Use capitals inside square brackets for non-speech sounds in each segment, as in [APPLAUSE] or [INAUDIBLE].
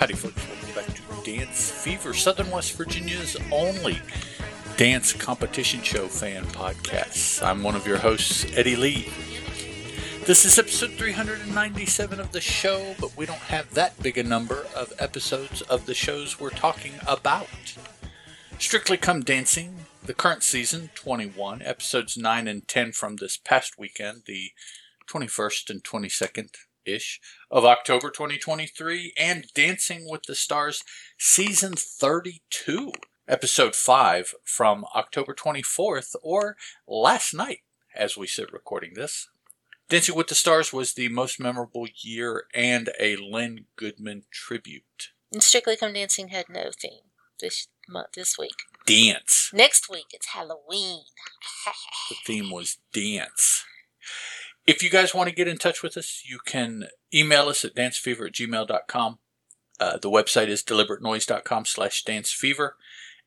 Howdy, folks. Welcome back to Dance Fevre, Southern West Virginia's only dance competition show fan podcast. I'm one of your hosts, Eddie Lee. This is episode 397 of the show, but we don't have that big a number of episodes of the shows we're talking about. Strictly Come Dancing, the current season, 21, episodes 9 and 10 from this past weekend, the 21st and 22nd ish of October 2023, and Dancing with the Stars season 32, episode 5 from October 24th, or last night as we sit recording this. Dancing with the Stars was the most memorable year and a Len Goodman tribute. And Strictly Come Dancing had no theme this month, this week. Dance. Next week it's Halloween. [LAUGHS] The theme was dance. If you guys want to get in touch with us, you can email us at dancefevre at gmail.com. Uh, the website is deliberatenoise.com slash dancefevre.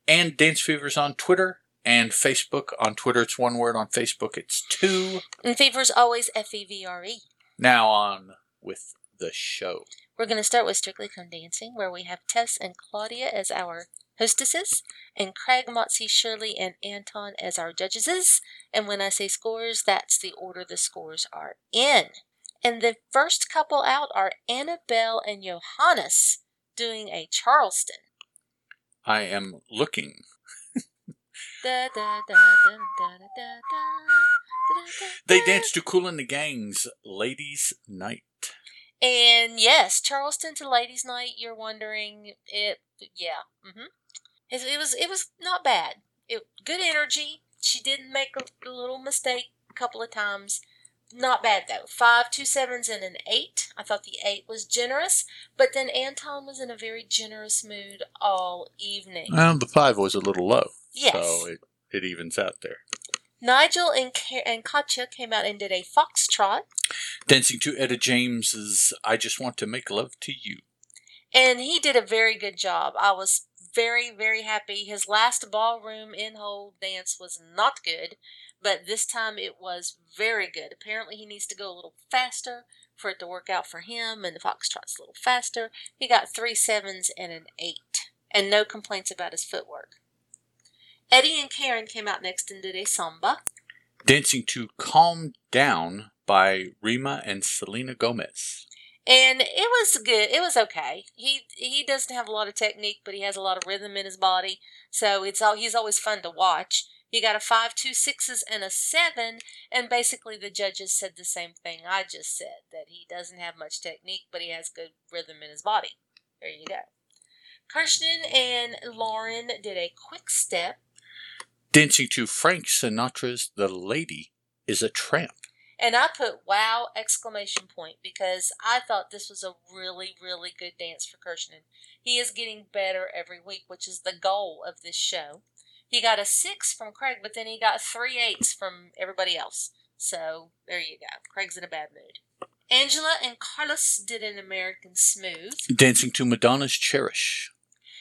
And Dance Fevre's on Twitter and Facebook. On Twitter, it's one word. On Facebook, it's two. and Fevre's always F E V R E. Now on with the show. We're going to start with Strictly Come Dancing, where we have Tess and Claudia as our hostesses, and Craig, Motsi, Shirley, and Anton as our judges. And when I say scores, that's the order the scores are in. And the first couple out are Annabel and Johannes doing a Charleston. I am looking. They danced to Kool and the Gang's Ladies' Night. And yes, Charleston to Ladies' Night, you're wondering it yeah. Mm-hmm. It, it was it was not bad. It good energy. She didn't make a, a little mistake a couple of times. Not bad though. Five, two sevens, and an eight. I thought the eight was generous, but then Anton was in a very generous mood all evening. Well, the five was a little low. Yes. So it, it evens out there. Nigel and Ka- and Katya came out and did a foxtrot. Dancing to Etta James's I Just Want to Make Love to You. And he did a very good job. I was very, very happy. His last ballroom in hold dance was not good, but this time it was very good. Apparently, he needs to go a little faster for it to work out for him, and the foxtrot's a little faster. He got three sevens and an eight, and no complaints about his footwork. Eddie and Karen came out next and did a samba. Dancing to Calm Down by Rema and Selena Gomez. And it was good. It was okay. He he doesn't have a lot of technique, but he has a lot of rhythm in his body, so it's all he's always fun to watch. He got a five, two sixes, and a seven, and basically the judges said the same thing I just said that he doesn't have much technique, but he has good rhythm in his body. There you go. Krishnan and Lauren did a quick step, Dancing to Frank Sinatra's The Lady is a Tramp. And I put wow exclamation point because I thought this was a really, really good dance for Krishnan. He is getting better every week, which is the goal of this show. He got a six from Craig, but then he got three eights from everybody else. So there you go. Craig's in a bad mood. Angela and Carlos did an American Smooth, Dancing to Madonna's Cherish.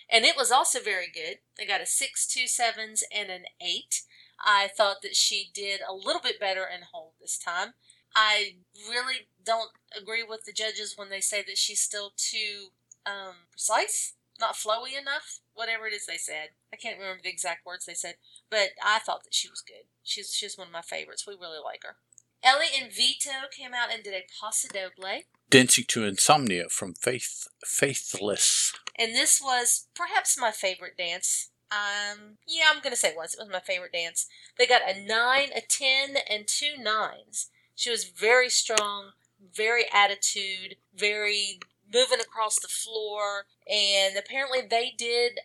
and it was also very good. They got a six, two sevens, and an eight. I thought that she did a little bit better in hold this time. I really don't agree with the judges when they say that she's still too um, precise, not flowy enough, whatever it is they said. I can't remember the exact words they said, but I thought that she was good. She's she's one of my favorites. We really like her. Ellie and Vito came out and did a paso doble. Dancing to Insomnia from Faith Faithless. And this was perhaps my favorite dance. Um, yeah, I'm gonna say it was. It was my favorite dance. They got a nine, a ten, and two nines. She was very strong, very attitude, very moving across the floor, and apparently they did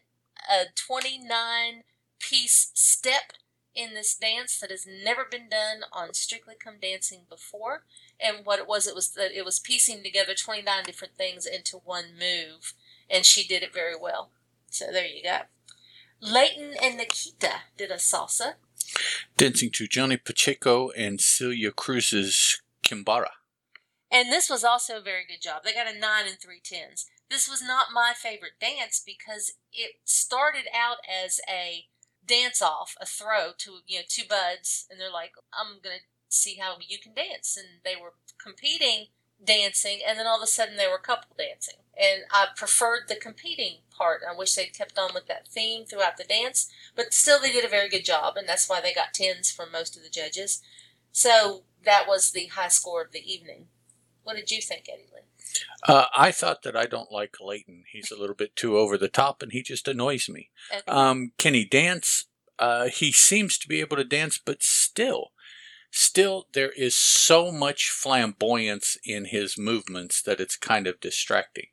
a 29 piece step in this dance that has never been done on Strictly Come Dancing before. And what it was, it was that it was piecing together 29 different things into one move, and she did it very well. So there you go. Layton and Nikita did a salsa. Dancing to Johnny Pacheco and Celia Cruz's Quimbara. And this was also a very good job. They got a nine and three tens. This was not my favorite dance because it started out as a dance off, a throw to you know two buds, and they're like, "I'm gonna see how you can dance," and they were competing dancing, and then all of a sudden they were couple dancing. And I preferred the competing part. I wish they'd kept on with that theme throughout the dance, but still they did a very good job, and that's why they got tens from most of the judges. So that was the high score of the evening. What did you think, Eddie Lee? Uh, I thought that I don't like Layton. He's a little bit too over the top, and he just annoys me. Okay. Um, can he dance? Uh, he seems to be able to dance, but still, still, there is so much flamboyance in his movements that it's kind of distracting.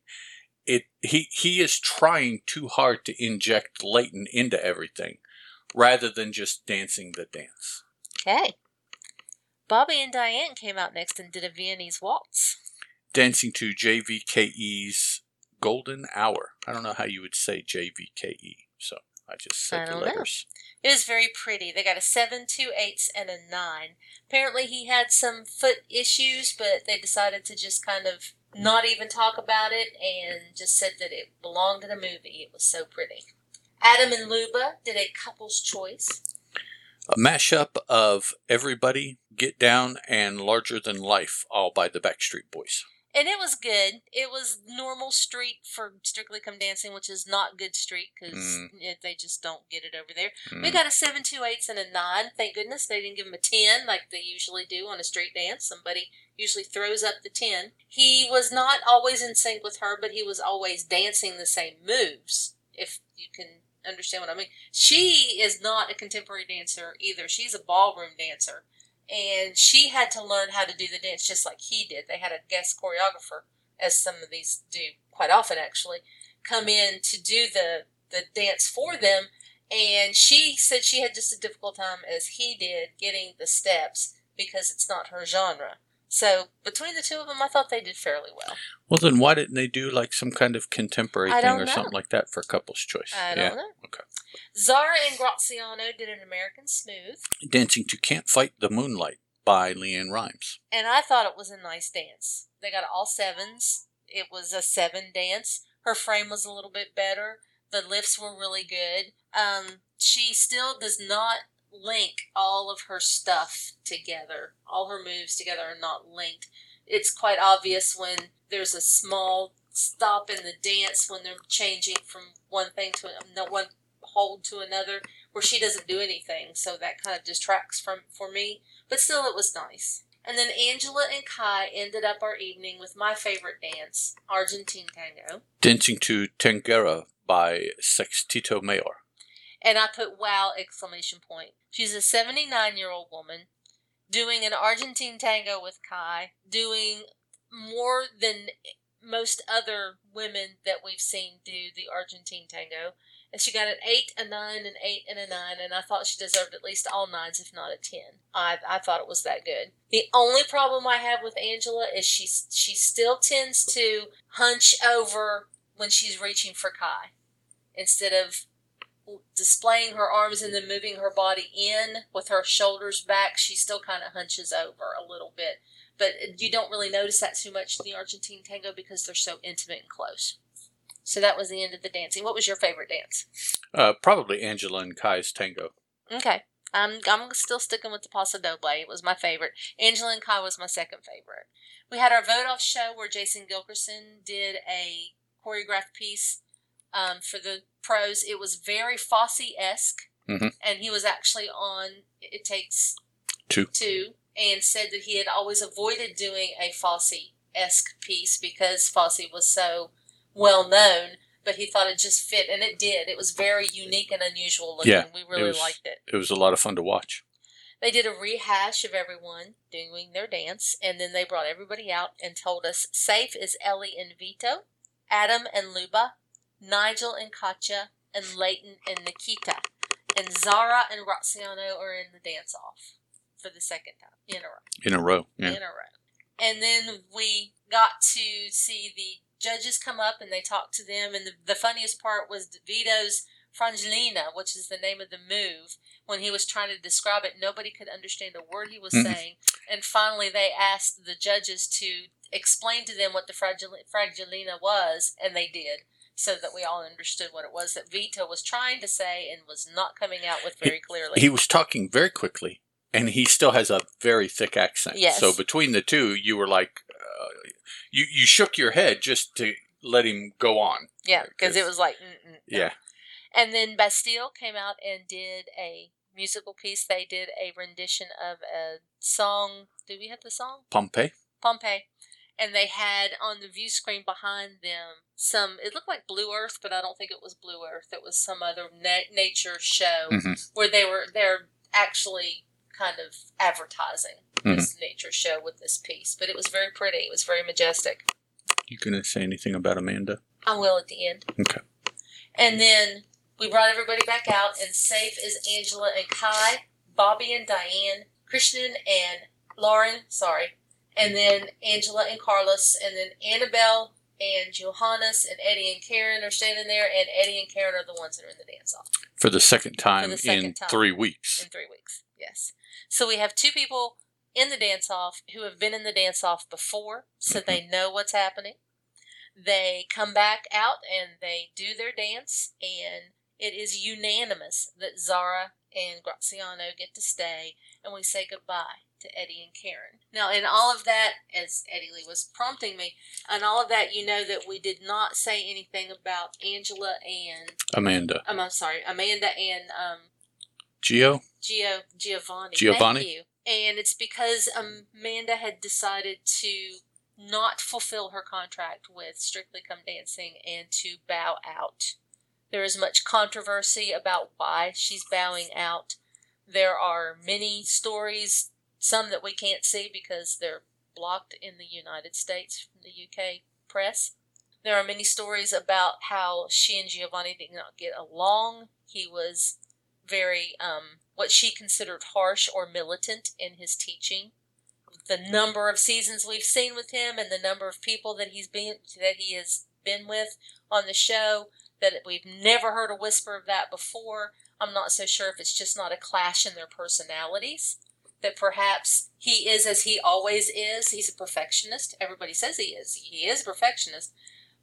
It he he is trying too hard to inject Layton into everything, rather than just dancing the dance. okay. Bobby and Dianne came out next and did a Viennese waltz. Dancing to JVKE's Golden Hour. I don't know how you would say JVKE, so I just I said the don't know. letters. It was very pretty. They got a seven, two eights, and a nine. Apparently, he had some foot issues, but they decided to just kind of not even talk about it and just said that it belonged in a movie. It was so pretty. Adam and Luba did a couple's choice. A mashup of Everybody, Get Down, and Larger Than Life, all by the Backstreet Boys. And it was good. It was normal street for Strictly Come Dancing, which is not good street because Mm. they just don't get it over there. We Mm. got a seven, two eights, and a nine. Thank goodness they didn't give him a ten like they usually do on a street dance. Somebody usually throws up the ten. He was not always in sync with her, but he was always dancing the same moves. If you can understand what I mean, she is not a contemporary dancer either. She's a ballroom dancer, and she had to learn how to do the dance just like he did. They had a guest choreographer, as some of these do quite often actually, come in to do the the dance for them and she said she had just a difficult time as he did getting the steps because it's not her genre. So between the two of them, I thought they did fairly well. Well, then why didn't they do like some kind of contemporary thing or know. something like that for couple's choice? I yeah. don't know. Okay. Zara and Graziano did an American Smooth, Dancing to Can't Fight the Moonlight by LeAnn Rimes. and I thought it was a nice dance. They got all sevens. It was a seven dance. Her frame was a little bit better. The lifts were really good. Um, she still does not link all of her stuff together. All her moves together are not linked. It's quite obvious when there's a small stop in the dance when they're changing from one thing to no one hold to another where she doesn't do anything so that kind of distracts from for me but still it was nice and then angela and kai ended up our evening with my favorite dance argentine tango Dancing to Tanguera by Sexteto Mayor. and I put wow exclamation point. She's a 79 year old woman doing an Argentine tango with Kai, doing more than most other women that we've seen do the Argentine tango. And she got an 8, a 9, an 8, and a 9, and I thought she deserved at least all 9s, if not a 10. I, I thought it was that good. The only problem I have with Angela is she, she still tends to hunch over when she's reaching for Kai instead of displaying her arms and then moving her body in with her shoulders back, she still kind of hunches over a little bit. But you don't really notice that too much in the Argentine tango because they're so intimate and close. So that was the end of the dancing. What was your favorite dance? Uh, probably Angela and Kai's Tango. Okay. I'm, I'm still sticking with the Paso Doble. It was my favorite. Angela and Kai was my second favorite. We had our vote off show where Jason Gilkison did a choreographed piece um, for the pros. It was very Fosse esque, Mhm. and he was actually on It Takes Two. Two and said that he had always avoided doing a Fosse esque piece because Fosse was so well known. But he thought it just fit, and it did. It was very unique and unusual looking. Yeah, we it really was- liked it. It was a lot of fun to watch. They did a rehash of everyone doing their dance, and then they brought everybody out and told us Safe is Ellie and Vito, Adam and Luba, Nigel and Katya, and Layton and Nikita. And Zara and Graziano are in the dance off for the second time in a row In a row. Yeah. in a row. And then we got to see the judges come up and they talk to them. And the, the funniest part was Vito's Frangelina, which is the name of the move. When he was trying to describe it, nobody could understand a word he was Mm. saying. And finally, they asked the judges to explain to them what the fragil- Fragilina was, and they did. So that we all understood what it was that Vito was trying to say and was not coming out with very clearly. He was talking very quickly, and he still has a very thick accent. Yes. So between the two, you were like, you you shook your head just to let him go on. Yeah, because it was like, no. Yeah. And then Bastille came out and did a musical piece. They did a rendition of a song. Do we have the song? Pompeii. Pompeii. And they had on the view screen behind them some, it looked like Blue Earth, but I don't think it was Blue Earth. It was some other na- nature show Mhm. where they were, they're actually kind of advertising this mm-hmm. nature show with this piece. But it was very pretty. It was very majestic. You gonna say anything about Amanda? I will at the end. Okay. And then we brought everybody back out, and safe is Angela and Kai, Bobby and Dianne, Krishnan and Lauren, sorry, and then Angela and Carlos, and then Annabel and Johannes and Eddie and Karen are standing there, and Eddie and Karen are the ones that are in the dance off For the second time the second in time. three weeks. in three weeks. Yes. So we have two people in the dance off who have been in the dance off before, so they know what's happening. They come back out and they do their dance, and it is unanimous that Zara and Graziano get to stay, and we say goodbye to Eddie and Karen. Now, in all of that, as Eddie Lee was prompting me, in all of that, you know that we did not say anything about Angela and Amanda. um, I'm sorry, Amanda and um, Gio? Gio Giovanni. Giovanni? Thank you. And it's because Amanda had decided to not fulfill her contract with Strictly Come Dancing and to bow out. There is much controversy about why she's bowing out. There are many stories, some that we can't see because they're blocked in the United States from the UK press. There are many stories about how she and Giovanni did not get along. He was very um, what she considered harsh or militant in his teaching. The number of seasons we've seen with him and the number of people that he's been that he has been with on the show that we've never heard a whisper of that before. I'm not so sure if it's just not a clash in their personalities. That perhaps he is as he always is. He's a perfectionist. Everybody says he is. He is a perfectionist.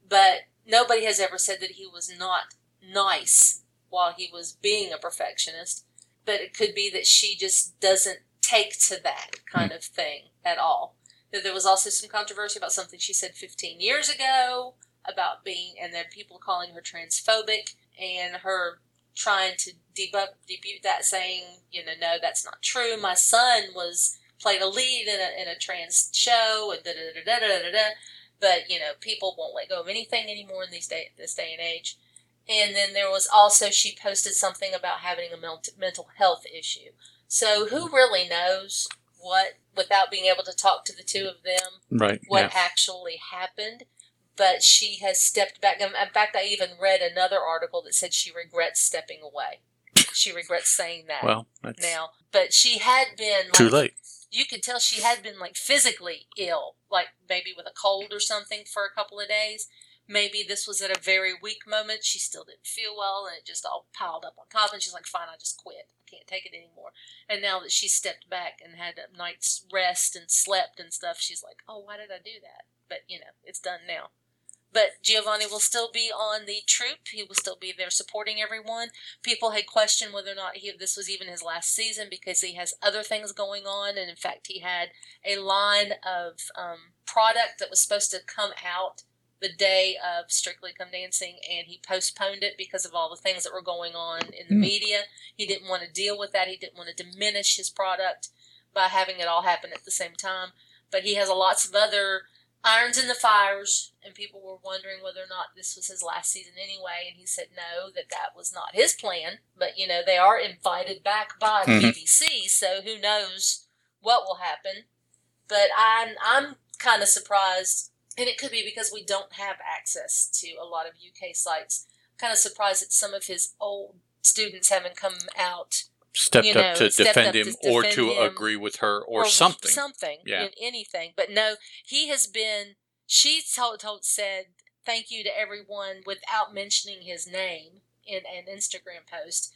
But nobody has ever said that he was not nice while he was being a perfectionist. But it could be that she just doesn't take to that kind hmm. of thing at all. That There was also some controversy about something she said 15 years ago about being, and then people calling her transphobic and her trying to debunk, debut that, saying, you know, no, that's not true. My son was played a lead in a, in a trans show and da da da da da da da. But you know, people won't let go of anything anymore in these day this day and age. And then there was also she posted something about having a mental health issue. So who really knows what, without being able to talk to the two of them, Right. what yeah. actually happened? But she has stepped back. In fact, I even read another article that said she regrets stepping away. She regrets saying that Well, that's now. But she had been too late. you could tell she had been like physically ill, like maybe with a cold or something for a couple of days. Maybe this was at a very weak moment. She still didn't feel well, and it just all piled up on top. And she's like, "Fine, I just quit. I can't take it anymore." And now that she stepped back and had a night's rest and slept and stuff, she's like, "Oh, why did I do that?" But you know, it's done now. But Giovanni will still be on the troop. He will still be there supporting everyone. People had questioned whether or not he this was even his last season because he has other things going on, and in fact, he had a line of um, product that was supposed to come out the day of Strictly Come Dancing, and he postponed it because of all the things that were going on in the Hmm. media. He didn't want to deal with that. He didn't want to diminish his product by having it all happen at the same time. But he has a lots of other irons in the fires, and people were wondering whether or not this was his last season anyway. And he said no, that that was not his plan. But you know, they are invited back by the Mhm. BBC, so who knows what will happen. But I'm I'm kind of surprised, and it could be because we don't have access to a lot of UK sites. kind of surprised that some of his old students haven't come out Stepped you up to stepped defend up him to or defend to him. agree with her or, something. something, Yeah. in anything. But no, he has been. She told, told said thank you to everyone without mentioning his name in an Instagram post,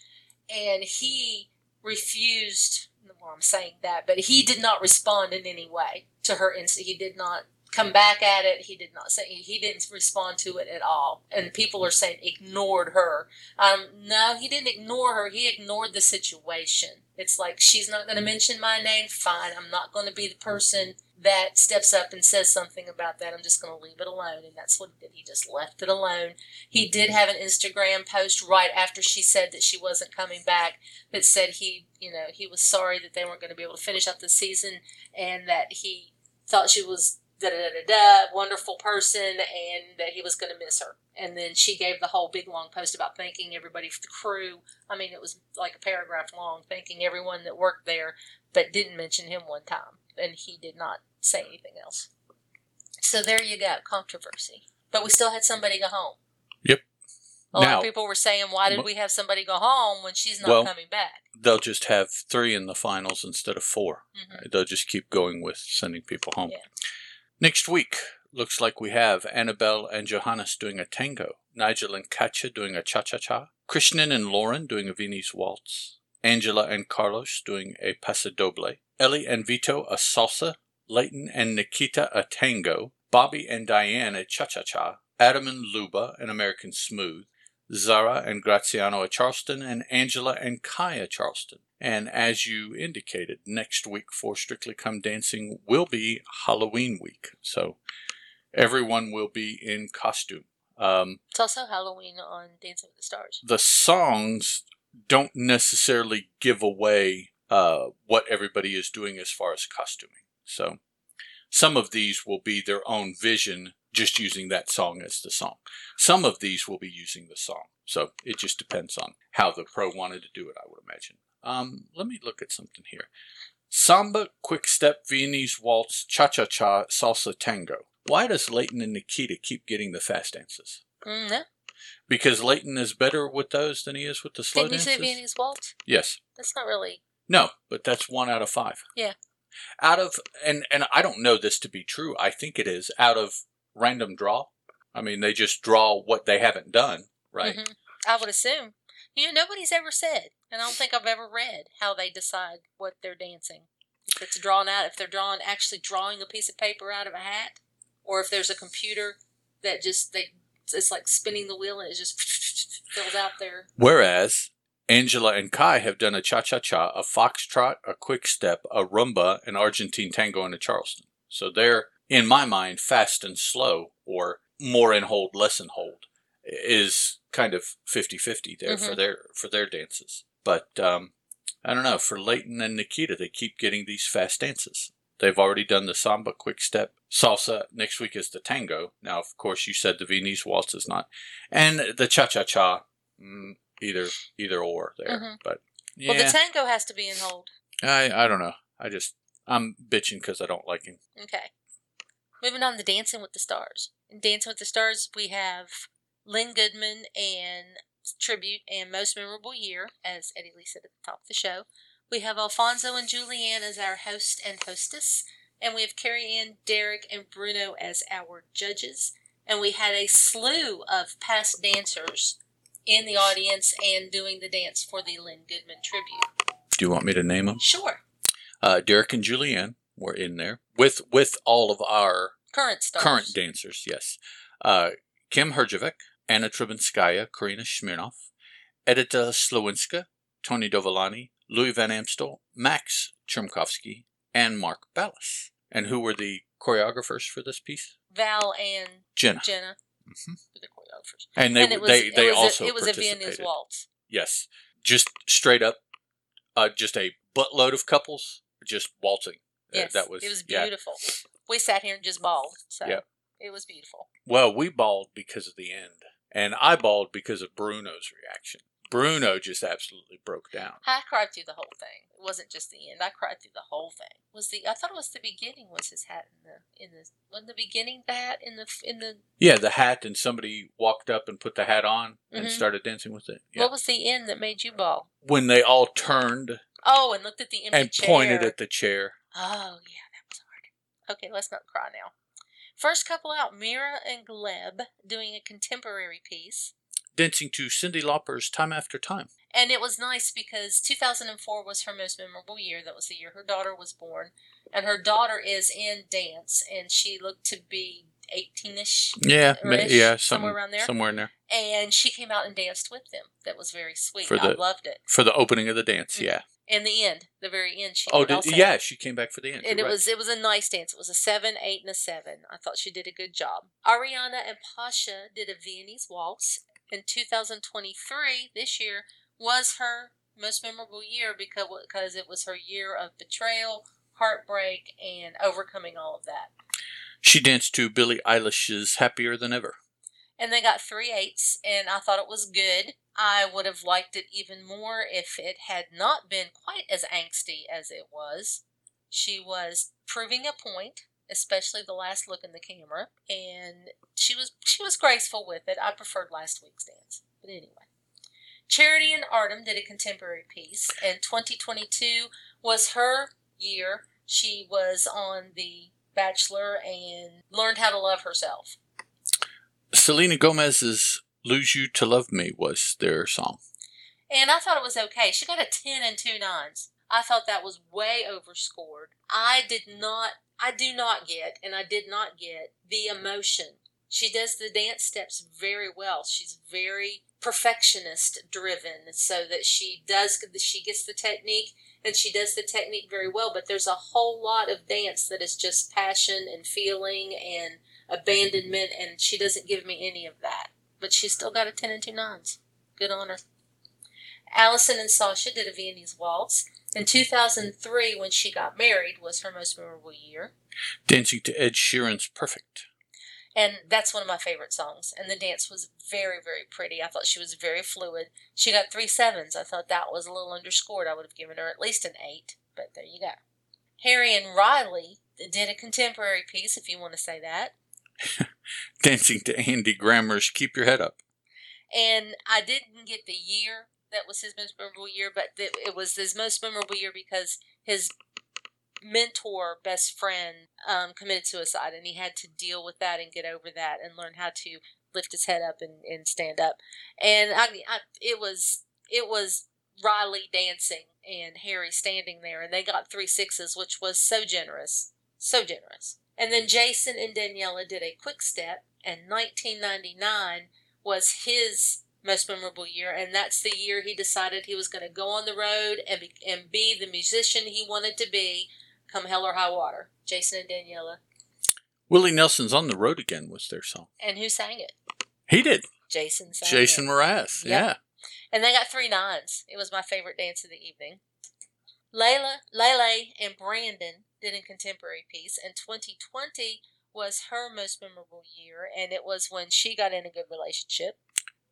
and he refused. Well, I'm saying that, but he did not respond in any way to her. Inst- he did not come back at it. He did not say he didn't respond to it at all. And people are saying ignored her. Um, no, he didn't ignore her. He ignored the situation. It's like she's not going to mention my name. Fine, I'm not going to be the person that steps up and says something about that, I'm just going to leave it alone. And that's what he did. He just left it alone. He did have an Instagram post right after she said that she wasn't coming back that said he, you know, he was sorry that they weren't going to be able to finish out the season and that he thought she was da da da da wonderful person and that he was going to miss her. And then she gave the whole big long post about thanking everybody for the crew. I mean, it was like a paragraph long, thanking everyone that worked there, but didn't mention him one time. And he did not say anything else. So there you go, controversy. But we still had somebody go home. Yep. A lot Now- of people were saying, why did we have somebody go home when she's not Well- coming back? They'll just have three in the finals instead of 4 hmm They'll just keep going with sending people home. Yeah. Next week, looks like we have Annabel and Johannes doing a tango, Nigel and Katya doing a cha cha cha, Krishnan and Lauren doing a Viennese waltz, Angela and Carlos doing a paso doble, Ellie and Vito a salsa, Layton and Nikita a tango, Bobby and Dianne a cha cha cha, Adam and Luba an American smooth, Zara and Graziano a Charleston, and Angela and Kai a Charleston. And as you indicated, next week for Strictly Come Dancing will be Halloween week. So everyone will be in costume. Um, It's also Halloween on Dancing with the Stars. the songs don't necessarily give away uh, what everybody is doing as far as costuming. So some of these will be their own vision, just using that song as the song. Some of these will be using the song. So it just depends on how the pro wanted to do it, I would imagine. Um, let me look at something here. Samba, quick step, Viennese waltz, cha cha cha, salsa tango. Why does Layton and Nikita keep getting the fast dances? Mm, no. Because Layton is better with those than he is with the slow Didn't you dances. say Viennese waltz? Yes. That's not really. No, but that's one out of five. Yeah. Out of and and I don't know this to be true. I think it is out of random draw. I mean, they just draw what they haven't done, right? Mhm. I would assume. You know, nobody's ever said, and I don't think I've ever read how they decide what they're dancing. If it's drawn out, if they're drawing actually drawing a piece of paper out of a hat, or if there's a computer that just they it's like spinning the wheel and it just [LAUGHS] fills out there. Whereas Angela and Kai have done a cha cha cha, a foxtrot, a quick step, a rumba, an Argentine tango, and a Charleston. So they're, in my mind, fast and slow, or more in hold, less in hold, is kind of 50-50 there for Mhm. their for their dances. But um, I don't know. For Layton and Nikita, they keep getting these fast dances. They've already done the samba, quick step, salsa. Next week is the tango. Now, of course, you said the Viennese waltz is not, and the cha cha cha. Either either or there, Mhm. but yeah, Well, the tango has to be in hold. I I don't know. I just I'm bitching because I don't like him. Okay. Moving on to Dancing with the Stars. In Dancing with the Stars, we have Len Goodman and Tribute and Most Memorable Year, as Eddie Lee said at the top of the show. We have Alfonso and Julianne as our host and hostess. And we have Carrie Ann, Derek, and Bruno as our judges. And we had a slew of past dancers in the audience and doing the dance for the Len Goodman tribute. Do you want me to name them? Sure. Uh, Derek and Julianne were in there with with all of our Current stars. current dancers. Yes, uh, Kym Herjavec, Anna Trebunskaya, Karina Smirnoff, Edyta Sliwinska, Tony Dovolani, Louis Van Amstel, Maks Chmerkovskiy, and Mark Ballas. And who were the choreographers for this piece? Val and Jenna. Jenna. Mhm. were the choreographers. And they and was, they it they was also a, it was a. Viennese waltz. Yes, just straight up, uh, just a buttload of couples just waltzing. Yes, that was it was yeah. beautiful. We sat here and just bawled. So Yeah. it was beautiful. Well, we bawled because of the end, and I bawled because of Bruno's reaction. Bruno just absolutely broke down. I cried through the whole thing. It wasn't just the end. I cried through the whole thing. Was the I thought it was the beginning. Was his hat in the in the wasn't the beginning the hat in the in the Yeah, the hat, and somebody walked up and put the hat on and Mhm. started dancing with it. Yeah. what was the end that made you bawl? when they all turned Oh, and looked at the empty and chair. pointed at the chair. Oh yeah, that was hard. Okay, let's not cry now. First couple out, Mira and Gleb doing a contemporary piece. Dancing to Cyndi Lauper's Time After Time. And it was nice because 2004 was her most memorable year. That was the year her daughter was born. And her daughter is in dance, and she looked to be 18 ish. Yeah, yeah, somewhere some- around there. Somewhere in there. And she came out and danced with them. That was very sweet. For I the- loved it. For the opening of the dance, Mhm. yeah. In the end, the very end, she Oh, did did, yeah, she came back for the end. and You're it right. was it was a nice dance. It was a seven, eight, and a seven. I thought she did a good job. Ariana and Pasha did a Viennese waltz in 2023. This year was her most memorable year because because it was her year of betrayal, heartbreak, and overcoming all of that. She danced to Billie Eilish's "Happier Than Ever." And they got three eights, and I thought it was good. I would have liked it even more if it had not been quite as angsty as it was. She was proving a point, especially the last look in the camera, and she was she was graceful with it. I preferred last week's dance, but anyway. Charity and Artem did a contemporary piece, and 2022 was her year. She was on The Bachelor and learned how to love herself. Selena Gomez's "Lose You to Love Me" was their song. And I thought it was okay. She got a 10 and two nines. I thought that was way overscored. I did not, I do not get, and I did not get the emotion. She does the dance steps very well. She's very perfectionist driven so that she does, she gets the technique and she does the technique very well. But there's a whole lot of dance that is just passion and feeling and abandonment, and she doesn't give me any of that. But she's still got a 10 and two nines. Good on her. Alyson and Sasha did a Viennese waltz. In 2003, when she got married, was her most memorable year. Dancing to Ed Sheeran's "Perfect." And that's one of my favorite songs. And the dance was very, very pretty. I thought she was very fluid. She got three sevens. I thought that was a little underscored. I would have given her at least an eight. But there you go. Harry and Riley did a contemporary piece, if you want to say that. [LAUGHS] Dancing to Andy Grammer's "Keep Your Head Up." And I didn't get the year that was his most memorable year, but it was his most memorable year because his mentor, best friend, um, committed suicide, and he had to deal with that and get over that and learn how to lift his head up and, and stand up. And I, I, it was it was Rylee dancing and Harry standing there, and they got three sixes, which was so generous, so generous. And then Jason and Daniella did a quick step, and 1999 was his most memorable year, and that's the year he decided he was going to go on the road and be, and be the musician he wanted to be, come hell or high water. Jason and Daniella, Willie Nelson's "On the Road Again" was their song. and who sang it? He did. Jason sang Jason it. Mraz. Yep. Yeah. and they got three nines. It was my favorite dance of the evening. Layla, Lele, and Brandon did a contemporary piece, and 2020 was her most memorable year, and it was when she got in a good relationship.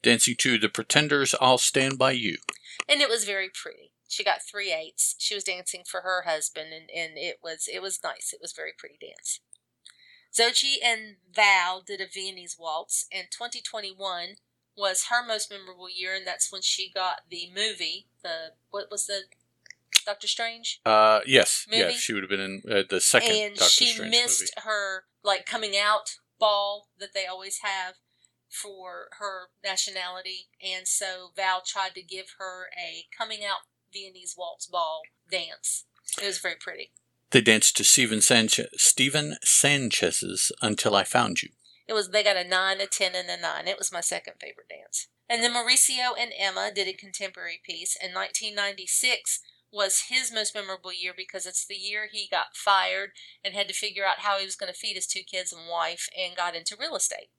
Dancing to The Pretenders' "I'll Stand by You." and it was very pretty. She got three eights. She was dancing for her husband, and, and it was it was nice. It was very pretty dance. Zochi and Val did a Viennese waltz, and 2021 was her most memorable year, and that's when she got the movie. The what was the Doctor Strange? Uh, yes, Movie? yes, she would have been in uh, the second and Doctor she Strange missed movie. her like coming out ball that they always have for her nationality and so val tried to give her a coming out viennese waltz ball dance it was very pretty They danced to Stephen Sanchez, Stephen Sanchez's "Until I Found You." it was they got a 9 a 10 and a 9 it was my second favorite dance and then mauricio and emma did a contemporary piece in 1996 was his most memorable year because it's the year he got fired and had to figure out how he was going to feed his two kids and wife and got into real estate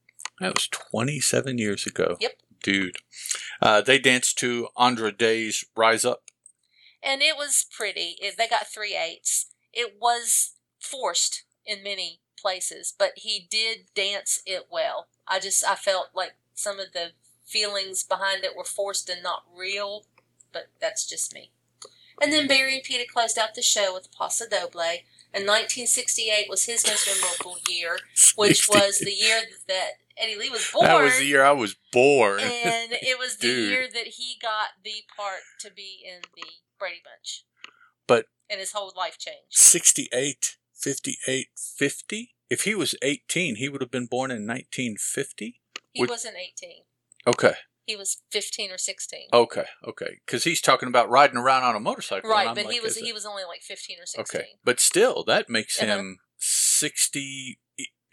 That was 27 years ago. Yep. Dude. Uh, they danced to Andra Day's Rise Up. and it was pretty. It, they got three eights. It was forced in many places, but he did dance it well. I just I felt like some of the feelings behind it were forced and not real, but that's just me. And then Barry and Peta closed out the show with Paso Doble, and 1968 was his most memorable year, which was the year that Eddie Lee was born. That was the year I was born. and it was [LAUGHS] the year that he got the part to be in the Brady Bunch. But- and his whole life changed. 68, 58, 50? If he was 18, he would have been born in 1950? He Would- wasn't 18. Okay, He was 15 or 16. okay, okay. Because he's talking about riding around on a motorcycle. right, but like, he was is it- he was only like 15 or 16. Okay, but still, that makes Uh-huh. him 60.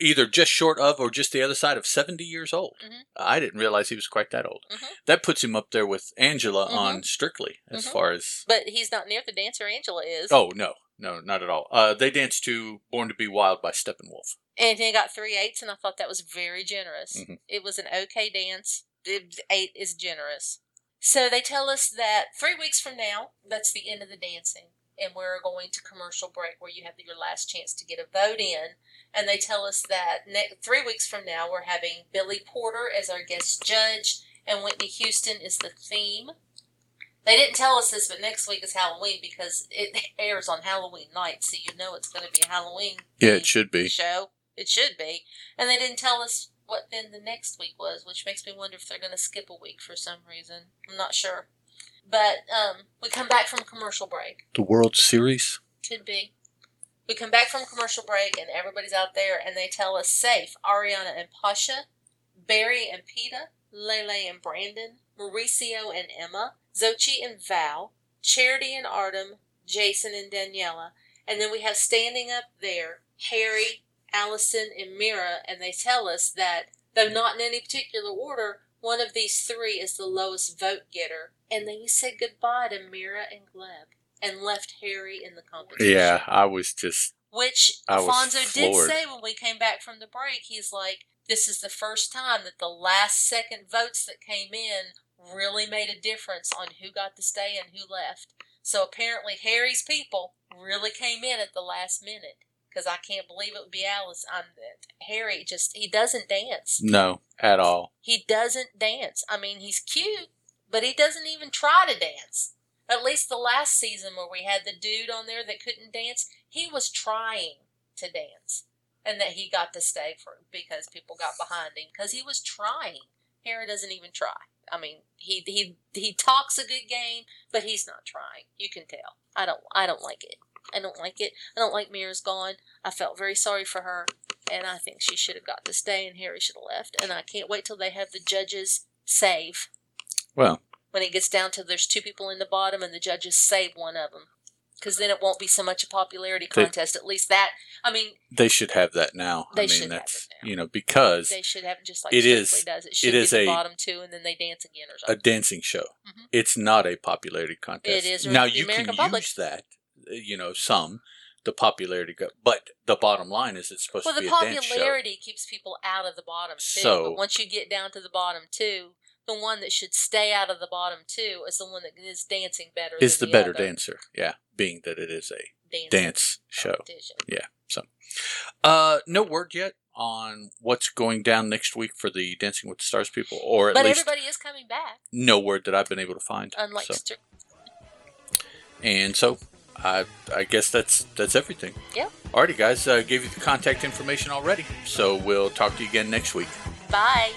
either just short of or just the other side of 70 years old. Mhm. I didn't realize he was quite that old. Mhm. That puts him up there with Angela Mhm. on Strictly as Mhm. far as. But he's not near the dancer Angela is. Oh, no. No, not at all. Uh, they danced to Born to Be Wild by Steppenwolf. And he got three eights, and I thought that was very generous. Mhm. It was an okay dance. It- Eight is generous. So they tell us that three weeks from now, that's the end of the dancing. And we're going to commercial break where you have your last chance to get a vote in. And they tell us that ne- three weeks from now, we're having Billy Porter as our guest judge, and Whitney Houston is the theme. They didn't tell us this, but next week is Halloween because it [LAUGHS] airs on Halloween night, so you know it's going to be a Halloween Yeah, it should be. show. It should be. And they didn't tell us what then the next week was, which makes me wonder if they're going to skip a week for some reason. I'm not sure. But um, we come back from commercial break. The World Series? Could be. We come back from commercial break and everybody's out there and they tell us safe. Ariana and Pasha, Barry and Peta, Lele and Brandon, Mauricio and Emma, Zochi and Val, Charity and Artem, Jason and Daniella. And then we have standing up there Harry, Alyson, and Mira, and they tell us that, though not in any particular order, one of these three is the lowest vote getter. And then we said goodbye to Mira and Gleb and left Harry in the competition. Yeah, I was just. Which I Alfonso did say when we came back from the break. He's like, this is the first time that the last second votes that came in really made a difference on who got to stay and who left. So apparently Harry's people really came in at the last minute. Because I can't believe it would be Alice. I'm Harry. Just he doesn't dance. No, at all. He doesn't dance. I mean, he's cute, but he doesn't even try to dance. At least the last season where we had the dude on there that couldn't dance, he was trying to dance. And that he got to stay for because people got behind him because he was trying. Harry doesn't even try. I mean, he he he talks a good game, but he's not trying. You can tell. I don't I don't like it. I don't like it. I don't like Mira's gone. I felt very sorry for her, and I think she should have got to stay, and Harry should have left. And I can't wait till they have the judges save. Well, When it gets down to there's two people in the bottom, and the judges save one of them, because then it won't be so much a popularity They- contest. At least that. I mean, they should have that now. They I mean, should have that's, it now. you know, because they should have it just like It is- does. It should it is a- bottom two, and then they dance again or something. a dancing show. Mhm. It's not a popularity contest. It is now you American can public. use that, you know, some the popularity go, but the bottom line is it's supposed well, to be a dance show. Well, the popularity keeps people out of the bottom two. So- but once you get down to the bottom two, the one that should stay out of the bottom two is the one that is dancing better. Is the than better other dancer? Yeah, being that it is a dancing dance show. yeah. So, Uh, no word yet on what's going down next week for the Dancing with the Stars people, or at But least everybody is coming back, no word that I've been able to find. unlike So- and so I I guess that's that's everything. Yeah. Alrighty, guys, uh, gave you the contact information already, so we'll talk to you again next week. Bye.